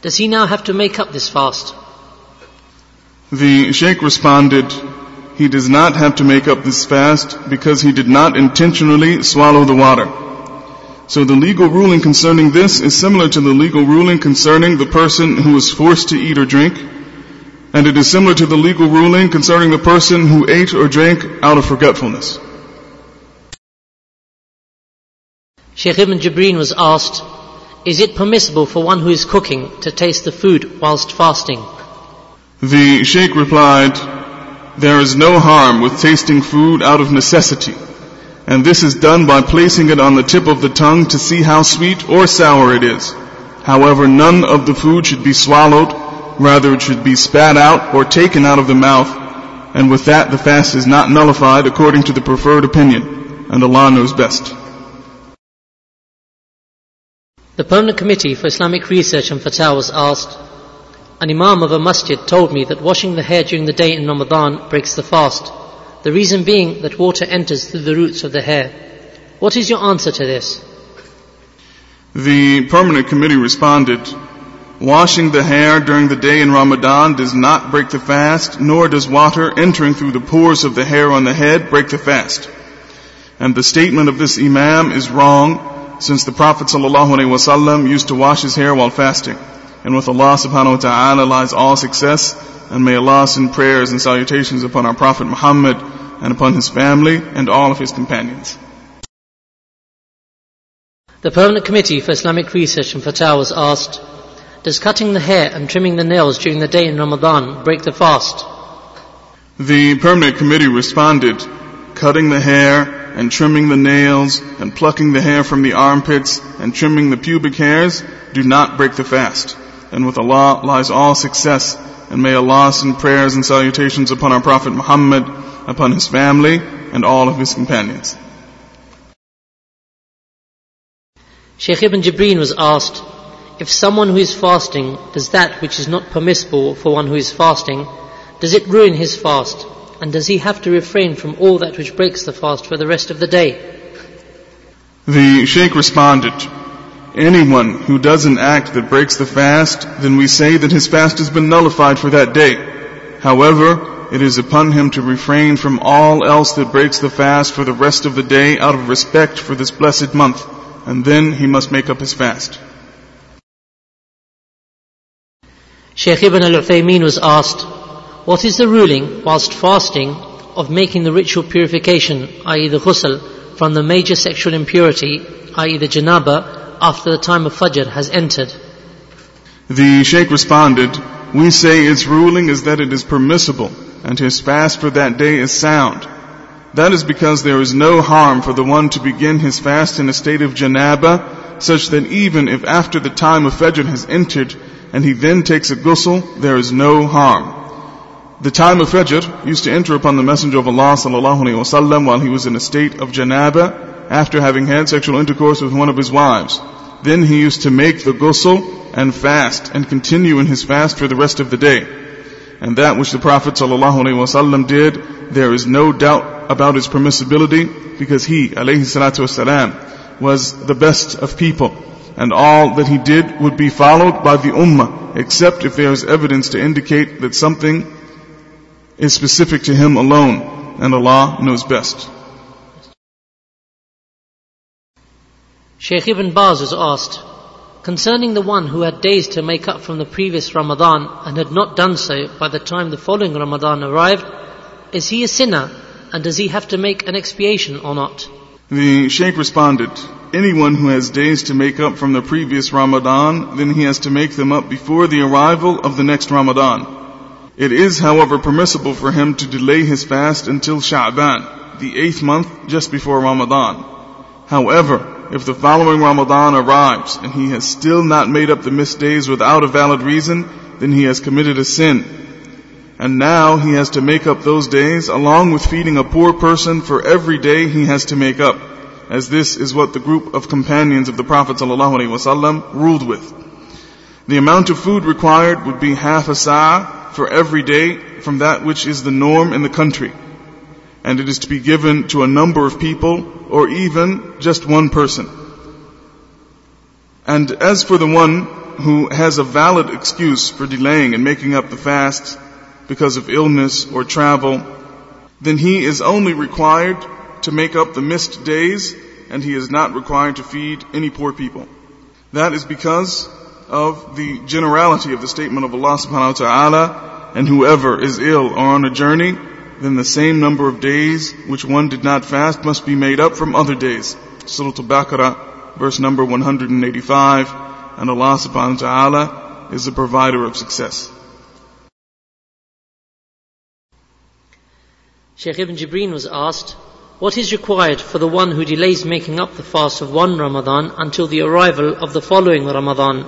Does he now have to make up this fast? The Sheikh responded, he does not have to make up this fast because he did not intentionally swallow the water. So the legal ruling concerning this is similar to the legal ruling concerning the person who is forced to eat or drink. And it is similar to the legal ruling concerning the person who ate or drank out of forgetfulness. Sheikh Ibn Jibreen was asked, is it permissible for one who is cooking to taste the food whilst fasting? The Sheikh replied, there is no harm with tasting food out of necessity and this is done by placing it on the tip of the tongue to see how sweet or sour it is. However, none of the food should be swallowed, rather it should be spat out or taken out of the mouth, and with that the fast is not nullified according to the preferred opinion, and Allah knows best. The Permanent Committee for Islamic Research and Fatwa was asked, an imam of a masjid told me that washing the hair during the day in Ramadan breaks the fast. The reason being that water enters through the roots of the hair. What is your answer to this? The permanent committee responded, washing the hair during the day in Ramadan does not break the fast, nor does water entering through the pores of the hair on the head break the fast. And the statement of this imam is wrong, since the Prophet ﷺ used to wash his hair while fasting. And with Allah subhanahu wa ta'ala lies all success, and may Allah send prayers and salutations upon our Prophet Muhammad and upon his family and all of his companions. The Permanent Committee for Islamic Research and Fatwa was asked, does cutting the hair and trimming the nails during the day in Ramadan break the fast? The Permanent Committee responded, cutting the hair and trimming the nails and plucking the hair from the armpits and trimming the pubic hairs do not break the fast. and with Allah lies all success. And may Allah send prayers and salutations upon our Prophet Muhammad, upon his family, and all of his companions. Sheikh Ibn Jibreen was asked, if someone who is fasting does that which is not permissible for one who is fasting, does it ruin his fast? And does he have to refrain from all that which breaks the fast for the rest of the day? The Sheikh responded, anyone who does an act that breaks the fast, then we say that his fast has been nullified for that day. However, it is upon him to refrain from all else that breaks the fast for the rest of the day out of respect for this blessed month, and then he must make up his fast. Shaykh Ibn al-Uthaymeen was asked, what is the ruling whilst fasting of making the ritual purification, i.e. the ghusl, from the major sexual impurity, i.e. the janaba, after the time of Fajr has entered? The Sheikh responded, we say its ruling is that it is permissible and his fast for that day is sound. That is because there is no harm for the one to begin his fast in a state of janaba, such that even if after the time of Fajr has entered and he then takes a ghusl, there is no harm. The time of Fajr used to enter upon the Messenger of Allah sallallahu alaihi wasallam while he was in a state of janaba after having had sexual intercourse with one of his wives. Then he used to make the ghusl and fast and continue in his fast for the rest of the day. And that which the Prophet wasallam did, there is no doubt about its permissibility because he, alayhi salatu wasalam, was the best of people and all that he did would be followed by the ummah, except if there is evidence to indicate that something is specific to him alone, and Allah knows best. Shaykh Ibn Baz was asked, concerning the one who had days to make up from the previous Ramadan and had not done so by the time the following Ramadan arrived, is he a sinner and does he have to make an expiation or not? The Shaykh responded, anyone who has days to make up from the previous Ramadan, then he has to make them up before the arrival of the next Ramadan. It is, however, permissible for him to delay his fast until Sha'ban, the eighth month just before Ramadan. However, if the following Ramadan arrives and he has still not made up the missed days without a valid reason, then he has committed a sin. And now he has to make up those days along with feeding a poor person for every day he has to make up as this is what the group of companions of the Prophet ﷺ ruled with. The amount of food required would be half a sa' for every day from that which is the norm in the country. And it is to be given to a number of people or even just one person. And as for the one who has a valid excuse for delaying and making up the fast because of illness or travel, then he is only required to make up the missed days and he is not required to feed any poor people. That is because of the generality of the statement of Allah subhanahu wa ta'ala and whoever is ill or on a journey then the same number of days which one did not fast must be made up from other days. Surah Al-Baqarah verse number 185 and Allah subhanahu wa ta'ala is the provider of success. Shaykh Ibn Jibreen was asked, what is required for the one who delays making up the fast of one Ramadan until the arrival of the following Ramadan?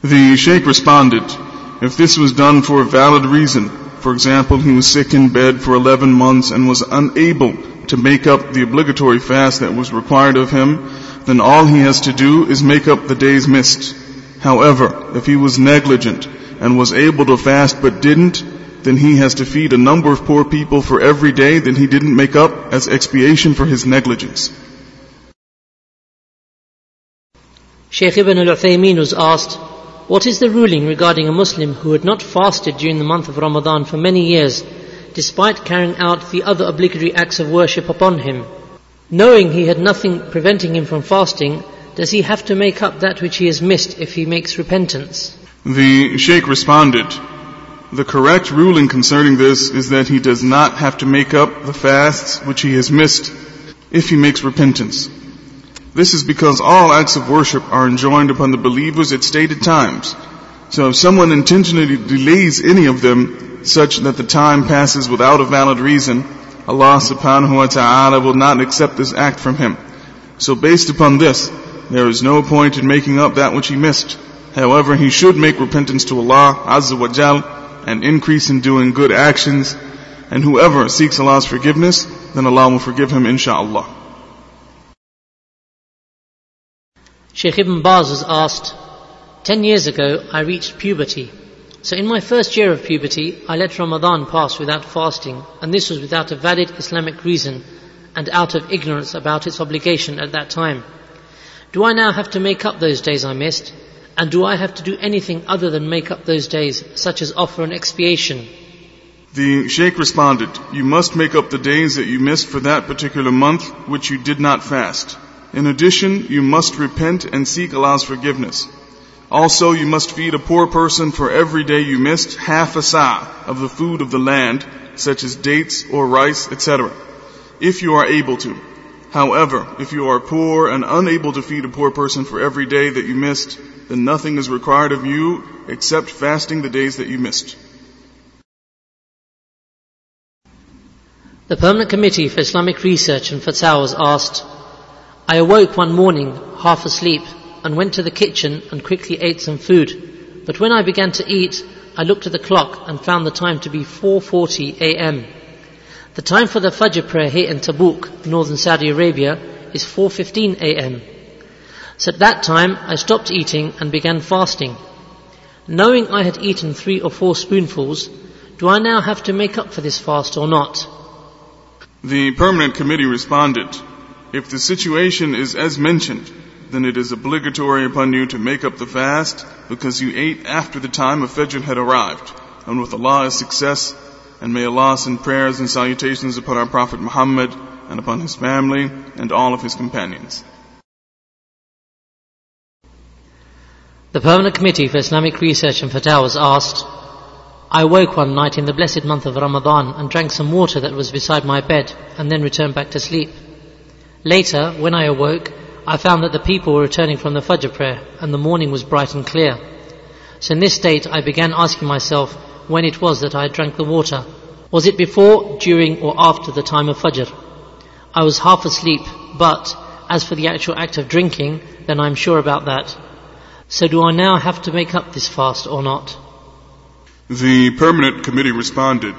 The Sheikh responded, if this was done for a valid reason, for example, he was sick in bed for 11 months and was unable to make up the obligatory fast that was required of him, then all he has to do is make up the days missed. However, if he was negligent and was able to fast but didn't, then he has to feed a number of poor people for every day that he didn't make up as expiation for his negligence. Shaykh Ibn al-Uthaymeen was asked, what is the ruling regarding a Muslim who had not fasted during the month of Ramadan for many years, despite carrying out the other obligatory acts of worship upon him? Knowing he had nothing preventing him from fasting, does he have to make up that which he has missed if he makes repentance? The Sheikh responded, the correct ruling concerning this is that he does not have to make up the fasts which he has missed if he makes repentance. This is because all acts of worship are enjoined upon the believers at stated times. So if someone intentionally delays any of them such that the time passes without a valid reason, Allah subhanahu wa ta'ala will not accept this act from him. So based upon this, there is no point in making up that which he missed. However, he should make repentance to Allah Azza wa Jal and increase in doing good actions. And whoever seeks Allah's forgiveness, then Allah will forgive him insha'Allah. Sheikh Ibn Baz was asked, Ten years ago I reached puberty. So in my first year of puberty, I let Ramadan pass without fasting, and this was without a valid Islamic reason and out of ignorance about its obligation at that time. Do I now have to make up those days I missed? And do I have to do anything other than make up those days, such as offer an expiation? The Sheikh responded, You must make up the days that you missed for that particular month which you did not fast. In addition, you must repent and seek Allah's forgiveness. Also, you must feed a poor person for every day you missed half a sa of the food of the land, such as dates or rice, etc. If you are able to. However, if you are poor and unable to feed a poor person for every day that you missed, then nothing is required of you except fasting the days that you missed. The Permanent Committee for Islamic Research and was asked, I awoke one morning, half asleep, and went to the kitchen and quickly ate some food. But when I began to eat, I looked at the clock and found the time to be 4.40 a.m. The time for the Fajr prayer here in Tabuk, northern Saudi Arabia, is 4.15 a.m. So at that time, I stopped eating and began fasting. Knowing I had eaten three or four spoonfuls, do I now have to make up for this fast or not? The permanent committee responded, if the situation is as mentioned, then it is obligatory upon you to make up the fast because you ate after the time of Fajr had arrived. And with Allah is success, and may Allah send prayers and salutations upon our Prophet Muhammad and upon his family and all of his companions. The Permanent Committee for Islamic Research and was asked, I woke one night in the blessed month of Ramadan and drank some water that was beside my bed and then returned back to sleep. Later, when I awoke, I found that the people were returning from the Fajr prayer and the morning was bright and clear. So in this state, I began asking myself when it was that I drank the water. Was it before, during, or after the time of Fajr? I was half asleep, but as for the actual act of drinking, then I'm sure about that. So do I now have to make up this fast or not? The permanent committee responded,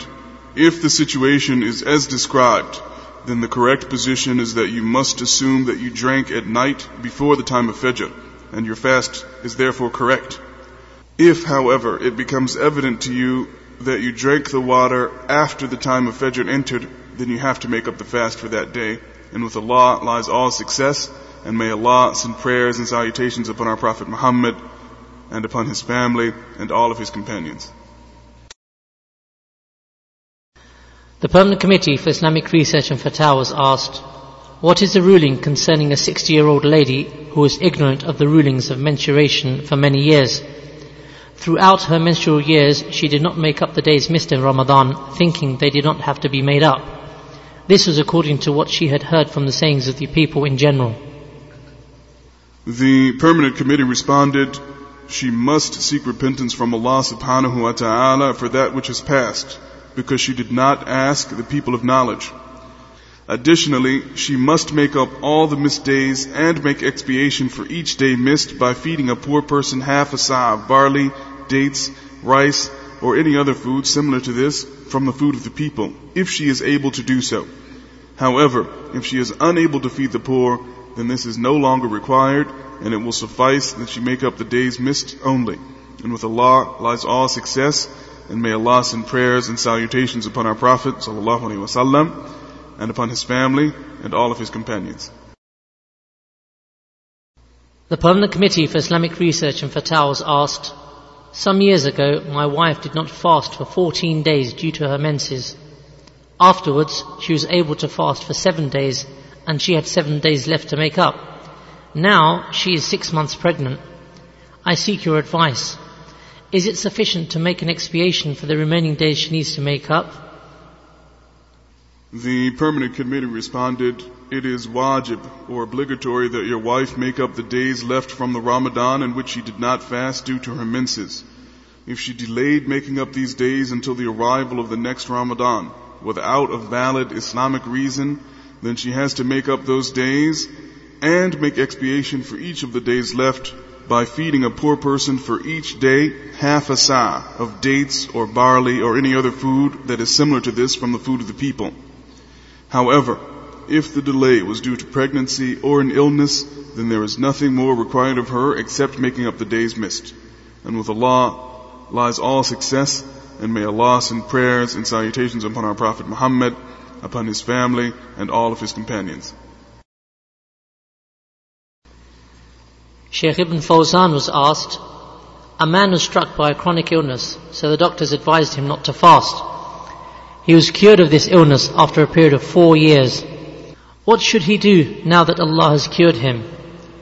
if the situation is as described, then the correct position is that you must assume that you drank at night before the time of Fajr, and your fast is therefore correct. If, however, it becomes evident to you that you drank the water after the time of Fajr entered, then you have to make up the fast for that day. And with Allah lies all success, and may Allah send prayers and salutations upon our Prophet Muhammad and upon his family and all of his companions. The Permanent Committee for Islamic Research and Fatwa was asked, What is the ruling concerning a 60 year old lady who was ignorant of the rulings of menstruation for many years? Throughout her menstrual years, she did not make up the days missed in Ramadan, thinking they did not have to be made up. This was according to what she had heard from the sayings of the people in general. The permanent committee responded, she must seek repentance from Allah subhanahu wa ta'ala for that which has passed, because she did not ask the people of knowledge. Additionally, she must make up all the missed days and make expiation for each day missed by feeding a poor person half a sa of barley, dates, rice, or any other food similar to this from the food of the people, if she is able to do so. However, if she is unable to feed the poor, then this is no longer required, and it will suffice that she make up the days missed only. And with Allah lies all success, and may Allah send prayers and salutations upon our Prophet wasallam and upon his family and all of his companions. The Permanent Committee for Islamic Research and Fatwa was asked, Some years ago, my wife did not fast for 14 days due to her menses. Afterwards, she was able to fast for seven days and she had seven days left to make up. Now, she is six months pregnant. I seek your advice. Is it sufficient to make an expiation for the remaining days she needs to make up? The permanent committee responded, it is wajib or obligatory that your wife make up the days left from the Ramadan in which she did not fast due to her menses. If she delayed making up these days until the arrival of the next Ramadan without a valid Islamic reason, then she has to make up those days and make expiation for each of the days left by feeding a poor person for each day half a sa of dates or barley or any other food that is similar to this from the food of the people. However, if the delay was due to pregnancy or an illness, then there is nothing more required of her except making up the days missed. And with Allah lies all success, and may Allah send prayers and salutations upon our Prophet Muhammad, upon his family, and all of his companions. Sheikh Ibn Fawzan was asked, a man was struck by a chronic illness, so the doctors advised him not to fast. He was cured of this illness after a period of four years. What should he do now that Allah has cured him?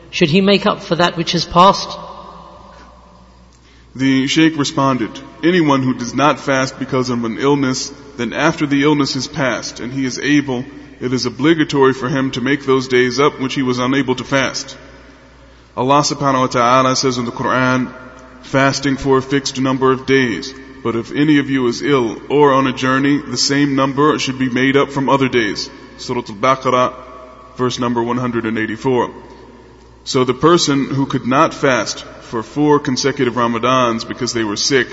Should he make up for that which has passed? The Sheikh responded, anyone who does not fast because of an illness, then after the illness is past and he is able, it is obligatory for him to make those days up which he was unable to fast. Allah subhanahu wa ta'ala says in the Quran, fasting for a fixed number of days. But if any of you is ill or on a journey, the same number should be made up from other days. Surah Al-Baqarah, verse number 184. So the person who could not fast for four consecutive Ramadans because they were sick,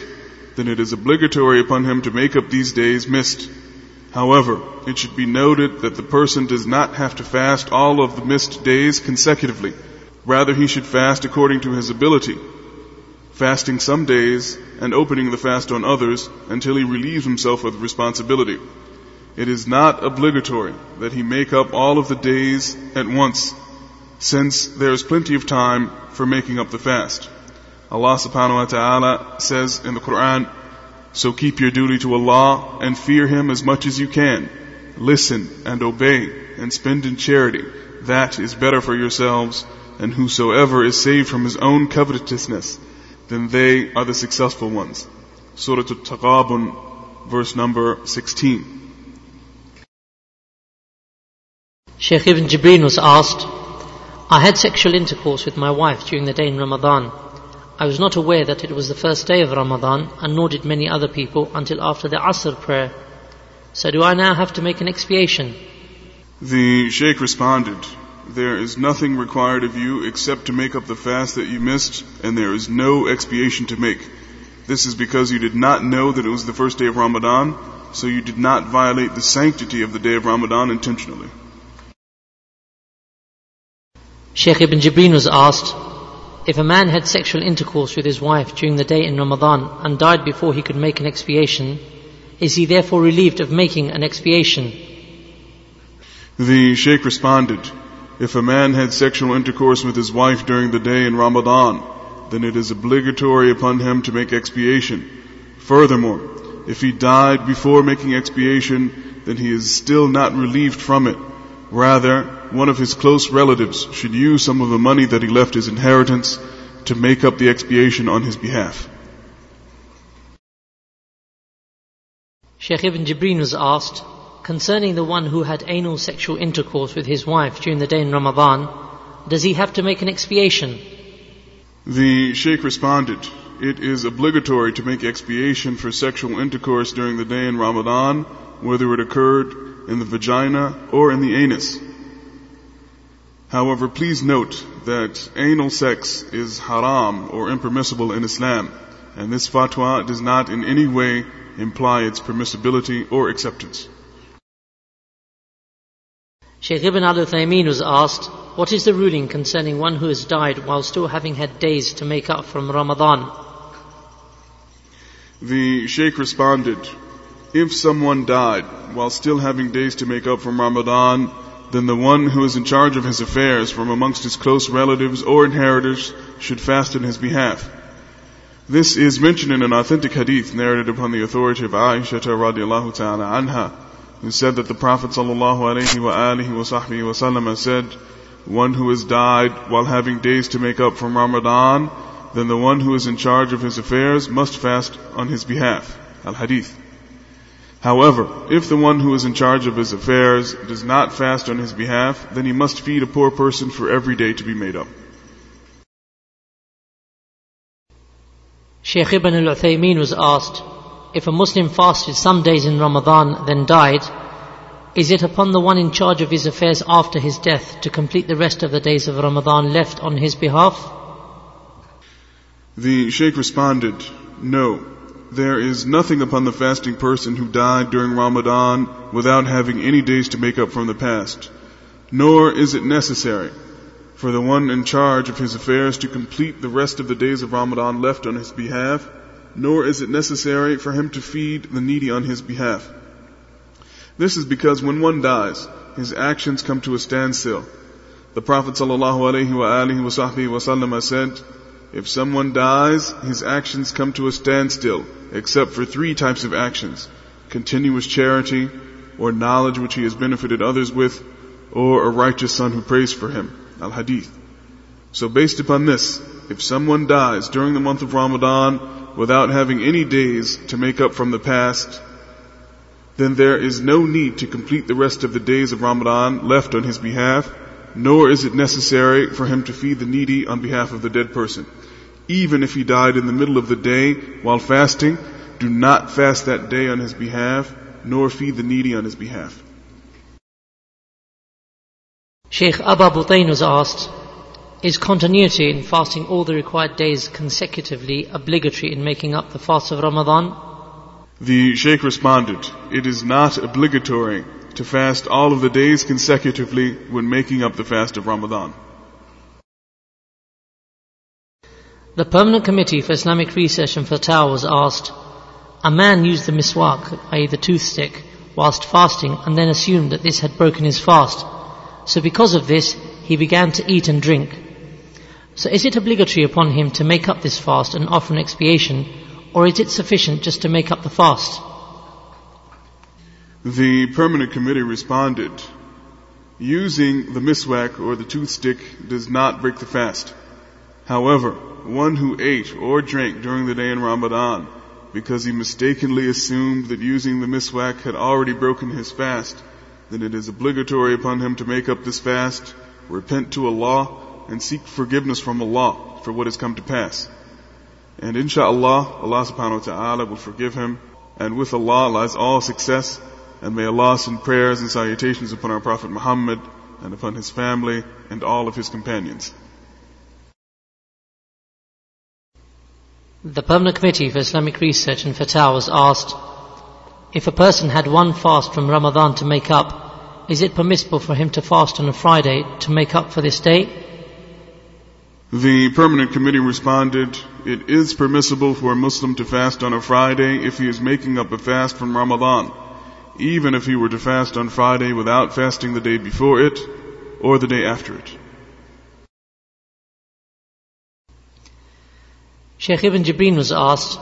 then it is obligatory upon him to make up these days missed. However, it should be noted that the person does not have to fast all of the missed days consecutively. Rather, he should fast according to his ability, fasting some days and opening the fast on others until he relieves himself of the responsibility. It is not obligatory that he make up all of the days at once, since there is plenty of time for making up the fast. Allah subhanahu wa ta'ala says in the Quran, so keep your duty to Allah and fear Him as much as you can. Listen and obey and spend in charity. That is better for yourselves and whosoever is saved from his own covetousness, then they are the successful ones. Surah Al-Taghabun, verse number 16. Sheikh Ibn Jibreen was asked, I had sexual intercourse with my wife during the day in Ramadan. I was not aware that it was the first day of Ramadan, and nor did many other people until after the Asr prayer. So do I now have to make an expiation? The Sheikh responded, there is nothing required of you except to make up the fast that you missed, and there is no expiation to make. This is because you did not know that it was the first day of Ramadan, so you did not violate the sanctity of the day of Ramadan intentionally. Sheikh Ibn Jibreen was asked, if a man had sexual intercourse with his wife during the day in Ramadan and died before he could make an expiation, is he therefore relieved of making an expiation? The Sheikh responded, if a man had sexual intercourse with his wife during the day in Ramadan, then it is obligatory upon him to make expiation. Furthermore, if he died before making expiation, then he is still not relieved from it. Rather, one of his close relatives should use some of the money that he left his inheritance to make up the expiation on his behalf. Sheikh Ibn Jibreen was asked, concerning the one who had anal sexual intercourse with his wife during the day in Ramadan, does he have to make an expiation? The Sheikh responded, it is obligatory to make expiation for sexual intercourse during the day in Ramadan, whether it occurred in the vagina or in the anus. However, please note that anal sex is haram or impermissible in Islam, and this fatwa does not in any way imply its permissibility or acceptance. Sheikh Ibn al Uthaymeen was asked, What is the ruling concerning one who has died while still having had days to make up from Ramadan? The Sheikh responded, If someone died while still having days to make up from Ramadan, then the one who is in charge of his affairs from amongst his close relatives or inheritors should fast in his behalf. This is mentioned in an authentic hadith narrated upon the authority of Aisha radiallahu ta'ala anha who said that the Prophet ﷺ said, one who has died while having days to make up from Ramadan, then the one who is in charge of his affairs must fast on his behalf. Al-Hadith. However, if the one who is in charge of his affairs does not fast on his behalf, then he must feed a poor person for every day to be made up. Sheikh Ibn al-Uthaymeen was asked, if a Muslim fasted some days in Ramadan, then died, is it upon the one in charge of his affairs after his death to complete the rest of the days of Ramadan left on his behalf? The Sheikh responded, No, there is nothing upon the fasting person who died during Ramadan without having any days to make up from the past. Nor is it necessary for the one in charge of his affairs to complete the rest of the days of Ramadan left on his behalf, nor is it necessary for him to feed the needy on his behalf. This is because when one dies, his actions come to a standstill. The Prophet ﷺ said, if someone dies, his actions come to a standstill, except for three types of actions. Continuous charity, or knowledge which he has benefited others with, or a righteous son who prays for him. Al-Hadith. So based upon this, if someone dies during the month of Ramadan without having any days to make up from the past, then there is no need to complete the rest of the days of Ramadan left on his behalf, nor is it necessary for him to feed the needy on behalf of the dead person. Even if he died in the middle of the day while fasting, do not fast that day on his behalf, nor feed the needy on his behalf. Sheikh Abba Butain was asked, is continuity in fasting all the required days consecutively obligatory in making up the fast of Ramadan? The Sheikh responded, it is not obligatory to fast all of the days consecutively when making up the fast of Ramadan. The Permanent Committee for Islamic Research and Fatwa was asked, a man used the miswak, i.e. the toothstick, whilst fasting and then assumed that this had broken his fast. So because of this, he began to eat and drink. So is it obligatory upon him to make up this fast and offer an expiation, or is it sufficient just to make up the fast? The permanent committee responded, using the miswak or the toothstick does not break the fast. However, one who ate or drank during the day in Ramadan because he mistakenly assumed that using the miswak had already broken his fast then it is obligatory upon him to make up this fast, repent to Allah, and seek forgiveness from Allah for what has come to pass. And insha'Allah, Allah subhanahu wa ta'ala will forgive him, and with Allah lies all success, and may Allah send prayers and salutations upon our Prophet Muhammad, and upon his family, and all of his companions. The Permanent Committee for Islamic Research and Fatwa was asked, if a person had one fast from Ramadan to make up, is it permissible for him to fast on a Friday to make up for this day? The permanent committee responded, it is permissible for a Muslim to fast on a Friday if he is making up a fast from Ramadan, even if he were to fast on Friday without fasting the day before it or the day after it. Sheikh Ibn Jibreen was asked,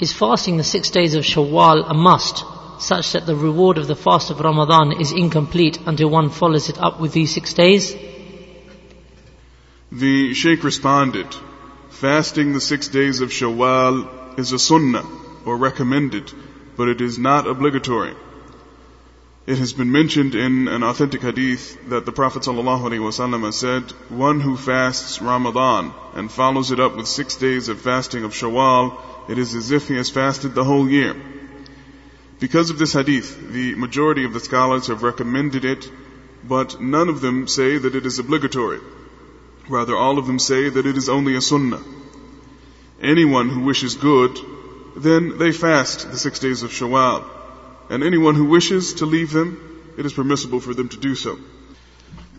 is fasting the six days of Shawwal a must such that the reward of the fast of Ramadan is incomplete until one follows it up with these six days? The Sheikh responded, fasting the six days of Shawwal is a sunnah or recommended, but it is not obligatory. It has been mentioned in an authentic hadith that the Prophet ﷺ said, one who fasts Ramadan and follows it up with six days of fasting of Shawwal, it is as if he has fasted the whole year. Because of this hadith, the majority of the scholars have recommended it, but none of them say that it is obligatory. Rather, all of them say that it is only a sunnah. Anyone who wishes good, then they fast the six days of Shawwal. And anyone who wishes to leave them, it is permissible for them to do so.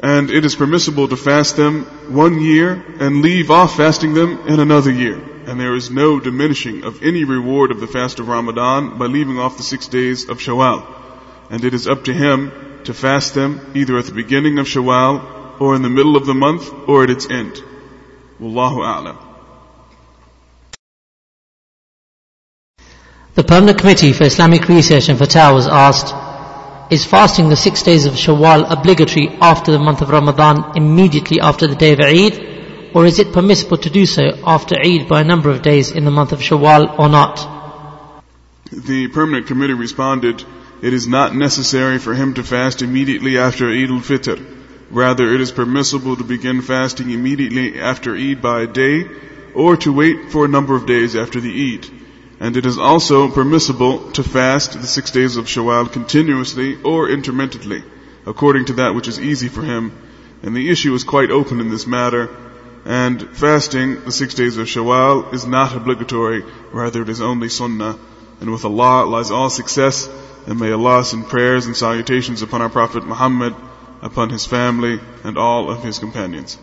And it is permissible to fast them one year and leave off fasting them in another year and there is no diminishing of any reward of the fast of Ramadan by leaving off the six days of Shawwal. And it is up to him to fast them either at the beginning of Shawwal or in the middle of the month or at its end. Wallahu a'lam. The Permanent Committee for Islamic Research and Fatwa was asked, is fasting the six days of Shawwal obligatory after the month of Ramadan immediately after the day of Eid? Or is it permissible to do so after Eid by a number of days in the month of Shawwal or not? The permanent committee responded, it is not necessary for him to fast immediately after Eid al-Fitr. Rather, it is permissible to begin fasting immediately after Eid by a day or to wait for a number of days after the Eid. And it is also permissible to fast the six days of Shawwal continuously or intermittently, according to that which is easy for him. And the issue is quite open in this matter And fasting the six days of Shawwal is not obligatory, rather it is only sunnah. And with Allah lies all success, and may Allah send prayers and salutations upon our Prophet Muhammad, upon his family, and all of his companions.